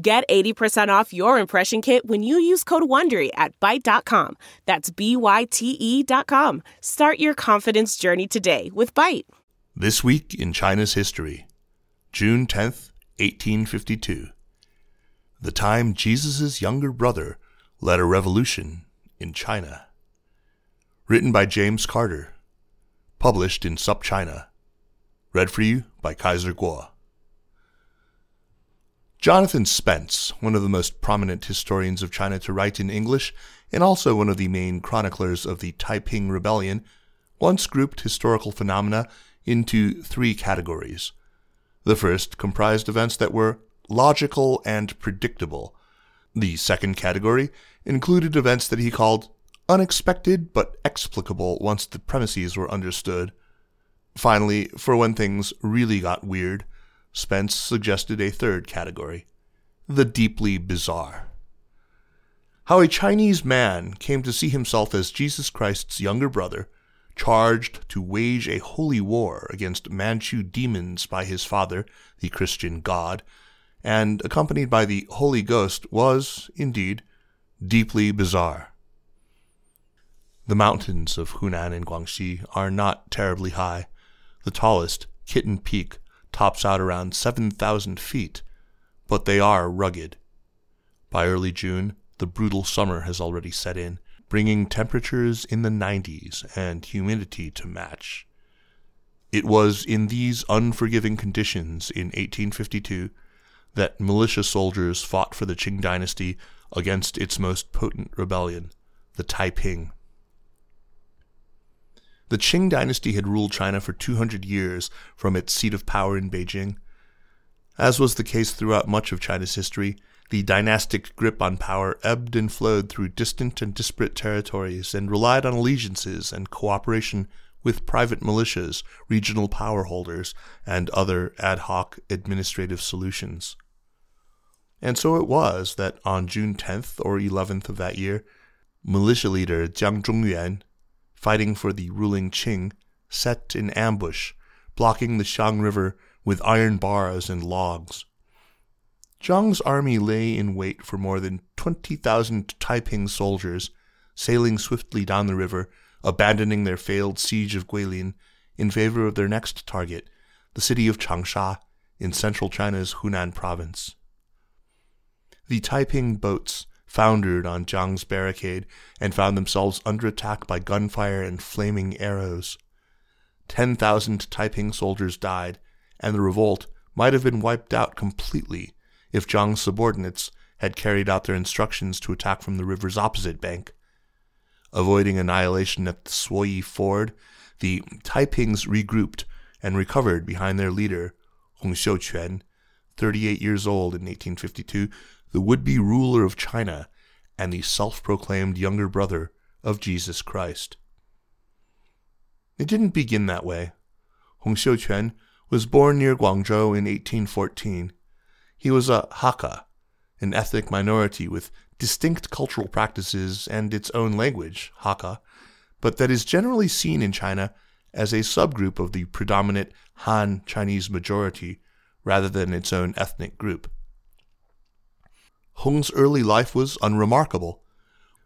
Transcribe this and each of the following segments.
Get 80% off your impression kit when you use code WONDERY at Byte.com. That's B-Y-T-E dot com. Start your confidence journey today with Byte. This week in China's history, June 10th, 1852. The time Jesus' younger brother led a revolution in China. Written by James Carter. Published in SupChina. Read for you by Kaiser Kuo. Jonathan Spence, one of the most prominent historians of China to write in English, and also one of the main chroniclers of the Taiping Rebellion, once grouped historical phenomena into three categories. The first comprised events that were logical and predictable. The second category included events that he called unexpected but explicable once the premises were understood. Finally, for when things really got weird, Spence suggested a third category the deeply bizarre. How a Chinese man came to see himself as Jesus Christ's younger brother, charged to wage a holy war against Manchu demons by his father, the Christian God, and accompanied by the Holy Ghost, was, indeed, deeply bizarre. The mountains of Hunan and Guangxi are not terribly high. The tallest, Kitten Peak, tops out around 7,000 feet, but they are rugged. By early June, the brutal summer has already set in, bringing temperatures in the 90s and humidity to match. It was in these unforgiving conditions in 1852 that militia soldiers fought for the Qing dynasty against its most potent rebellion, the Taiping. The Qing dynasty had ruled China for 200 years from its seat of power in Beijing. As was the case throughout much of China's history, the dynastic grip on power ebbed and flowed through distant and disparate territories and relied on allegiances and cooperation with private militias, regional power holders, and other ad hoc administrative solutions. And so it was that on June 10th or 11th of that year, militia leader Jiang Zhongyuan fighting for the ruling Qing, set in ambush, blocking the Xiang River with iron bars and logs. Jiang's army lay in wait for more than 20,000 Taiping soldiers, sailing swiftly down the river, abandoning their failed siege of Guilin in favor of their next target, the city of Changsha in central China's Hunan province. The Taiping boats foundered on Jiang's barricade and found themselves under attack by gunfire and flaming arrows. Ten thousand Taiping soldiers died, and the revolt might have been wiped out completely if Jiang's subordinates had carried out their instructions to attack from the river's opposite bank. Avoiding annihilation at the Suoyi Ford, the Taipings regrouped and recovered behind their leader, Hong Xiuquan, 38 years old in 1852, the would be ruler of China and the self proclaimed younger brother of Jesus Christ. It didn't begin that way. Hong Xiuquan was born near Guangzhou in 1814. He was a Hakka, an ethnic minority with distinct cultural practices and its own language, Hakka, but that is generally seen in China as a subgroup of the predominant Han Chinese majority rather than its own ethnic group. Hong's early life was unremarkable.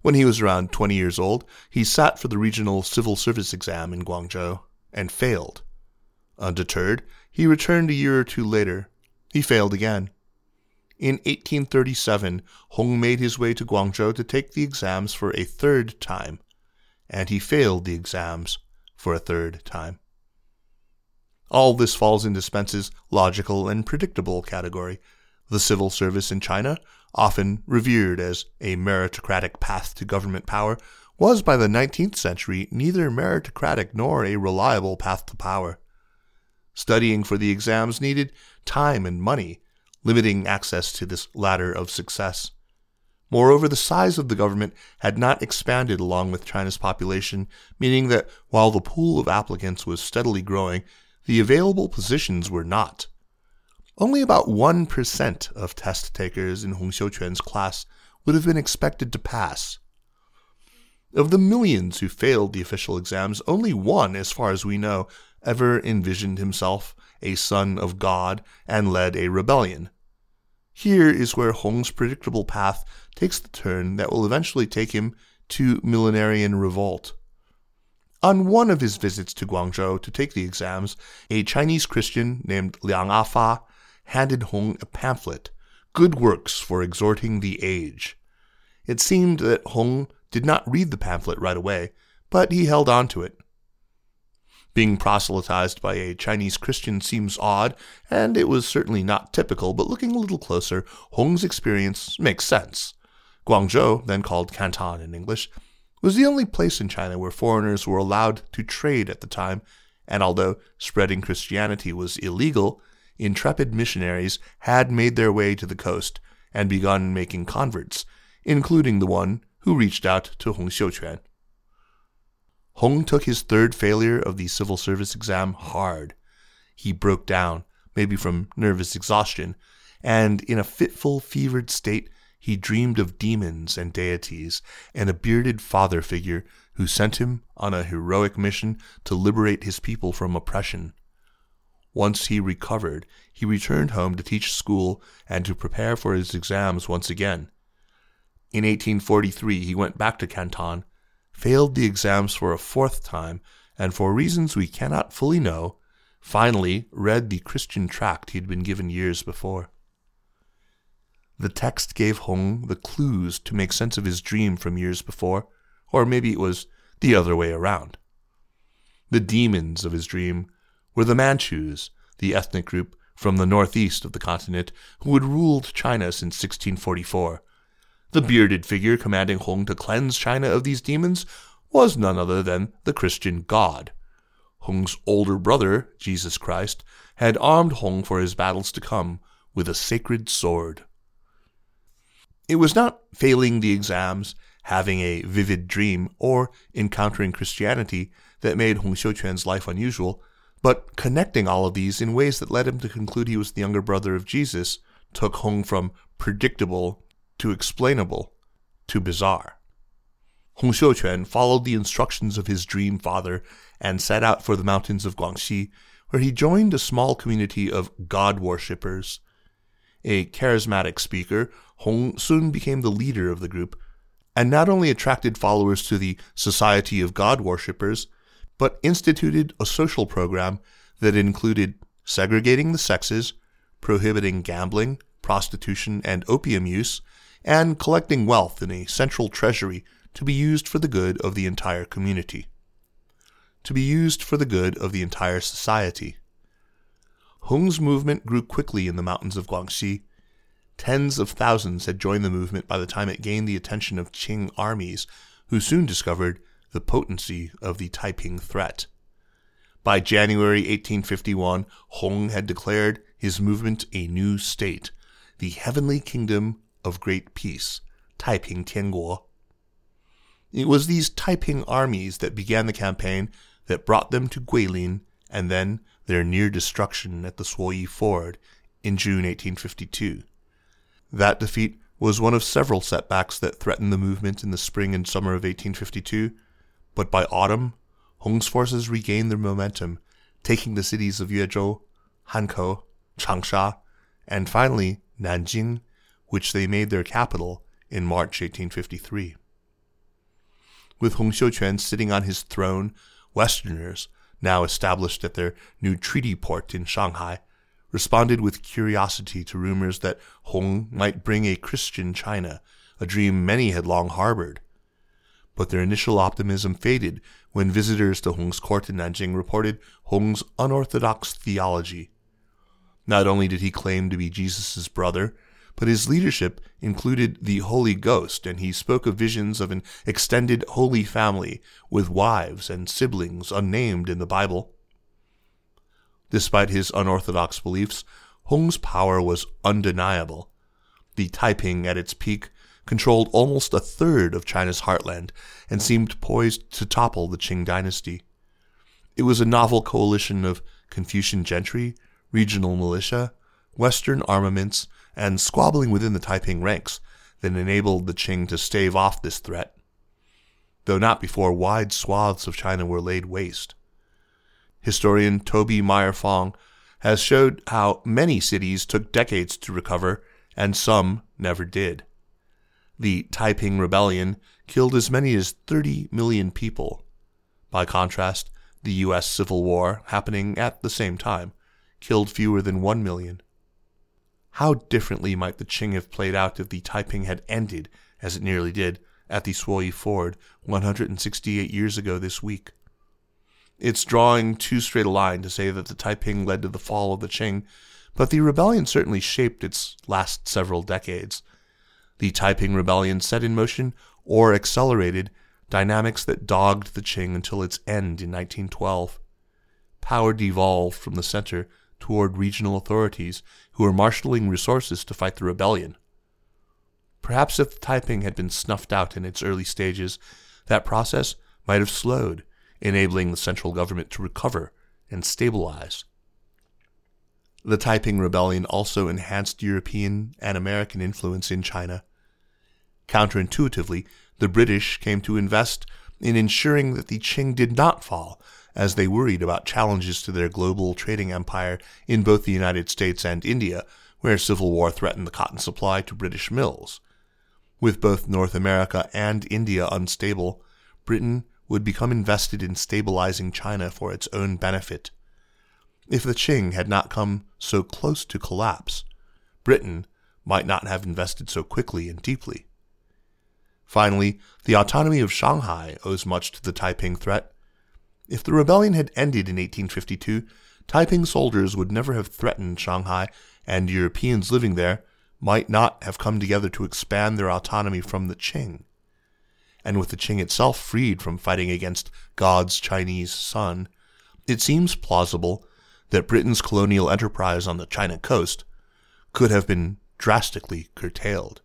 When he was around 20 years old, he sat for the regional civil service exam in Guangzhou and failed. Undeterred, he returned a year or two later. He failed again. In 1837, Hong made his way to Guangzhou to take the exams for a third time, and he failed the exams for a third time. All this falls into Spence's logical and predictable category. The civil service in China often revered as a meritocratic path to government power, was by the 19th century neither meritocratic nor a reliable path to power. Studying for the exams needed time and money, limiting access to this ladder of success. Moreover, the size of the government had not expanded along with China's population, meaning that while the pool of applicants was steadily growing, the available positions were not. Only about 1% of test takers in Hong Xiuquan's class would have been expected to pass. Of the millions who failed the official exams, only one, as far as we know, ever envisioned himself a son of God and led a rebellion. Here is where Hong's predictable path takes the turn that will eventually take him to millenarian revolt. On one of his visits to Guangzhou to take the exams, a Chinese Christian named Liang Afa handed Hong a pamphlet, Good Works for Exhorting the Age. It seemed that Hong did not read the pamphlet right away, but he held on to it. Being proselytized by a Chinese Christian seems odd, and it was certainly not typical, but looking a little closer, Hong's experience makes sense. Guangzhou, then called Canton in English, was the only place in China where foreigners were allowed to trade at the time, and although spreading Christianity was illegal, intrepid missionaries had made their way to the coast and begun making converts, including the one who reached out to Hong Xiuquan. Hong took his third failure of the civil service exam hard. He broke down, maybe from nervous exhaustion, and in a fitful, fevered state, he dreamed of demons and deities and a bearded father figure who sent him on a heroic mission to liberate his people from oppression. Once he recovered, he returned home to teach school and to prepare for his exams once again. In 1843, he went back to Canton failed the exams for a fourth time, and for reasons we cannot fully know, finally read the Christian tract he had been given years before. The text gave Hong the clues to make sense of his dream from years before, or maybe it was the other way around. The demons of his dream were the Manchus, the ethnic group from the northeast of the continent who had ruled China since 1644 the bearded figure commanding Hong to cleanse China of these demons was none other than the Christian God. Hong's older brother, Jesus Christ, had armed Hong for his battles to come with a sacred sword. It was not failing the exams, having a vivid dream, or encountering Christianity that made Hong Xiuquan's life unusual, but connecting all of these in ways that led him to conclude he was the younger brother of Jesus took Hong from predictable to explainable to bizarre. Hong Xiuquan followed the instructions of his dream father and set out for the mountains of Guangxi, where he joined a small community of God worshippers. A charismatic speaker, Hong soon became the leader of the group, and not only attracted followers to the Society of God worshippers, but instituted a social program that included segregating the sexes, prohibiting gambling, prostitution, and opium use, and collecting wealth in a central treasury to be used for the good of the entire community. To be used for the good of the entire society. Hong's movement grew quickly in the mountains of Guangxi. Tens of thousands had joined the movement by the time it gained the attention of Qing armies, who soon discovered the potency of the Taiping threat. By January 1851, Hong had declared his movement a new state, the heavenly kingdom of great peace, Taiping Tianguo. It was these Taiping armies that began the campaign that brought them to Guilin and then their near destruction at the Suoyi Ford in June 1852. That defeat was one of several setbacks that threatened the movement in the spring and summer of 1852, but by autumn, Hong's forces regained their momentum, taking the cities of Yuezhou, Hankou, Changsha, and finally Nanjing which they made their capital in March 1853. With Hong Xiuquan sitting on his throne, Westerners, now established at their new treaty port in Shanghai, responded with curiosity to rumors that Hong might bring a Christian China, a dream many had long harbored. But their initial optimism faded when visitors to Hong's court in Nanjing reported Hong's unorthodox theology. Not only did he claim to be Jesus' brother, but his leadership included the Holy Ghost, and he spoke of visions of an extended Holy Family with wives and siblings unnamed in the Bible. Despite his unorthodox beliefs, Hong's power was undeniable. The Taiping at its peak controlled almost a third of China's heartland and seemed poised to topple the Qing dynasty. It was a novel coalition of Confucian gentry, regional militia, Western armaments, and squabbling within the Taiping ranks that enabled the Qing to stave off this threat, though not before wide swaths of China were laid waste. Historian Tobie Meyer-Fong has showed how many cities took decades to recover and some never did. The Taiping Rebellion killed as many as 30 million people. By contrast, the U.S. Civil War, happening at the same time, killed fewer than 1 million. How differently might the Qing have played out if the Taiping had ended, as it nearly did, at the Suoyi Ford 168 years ago this week? It's drawing too straight a line to say that the Taiping led to the fall of the Qing, but the rebellion certainly shaped its last several decades. The Taiping Rebellion set in motion or accelerated dynamics that dogged the Qing until its end in 1912. Power devolved from the center toward regional authorities who were marshaling resources to fight the rebellion. Perhaps if the Taiping had been snuffed out in its early stages, that process might have slowed, enabling the central government to recover and stabilize. The Taiping Rebellion also enhanced European and American influence in China. Counterintuitively, the British came to invest in ensuring that the Qing did not fall as they worried about challenges to their global trading empire in both the United States and India, where civil war threatened the cotton supply to British mills. With both North America and India unstable, Britain would become invested in stabilizing China for its own benefit. If the Qing had not come so close to collapse, Britain might not have invested so quickly and deeply. Finally, the autonomy of Shanghai owes much to the Taiping threat. If the rebellion had ended in 1852, Taiping soldiers would never have threatened Shanghai, and Europeans living there might not have come together to expand their autonomy from the Qing. And with the Qing itself freed from fighting against God's Chinese son, it seems plausible that Britain's colonial enterprise on the China coast could have been drastically curtailed.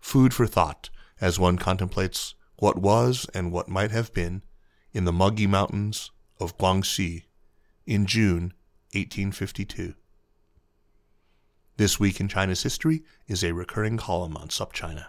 Food for thought as one contemplates what was and what might have been in the muggy mountains of Guangxi in June 1852. This Week in China's History is a recurring column on SupChina.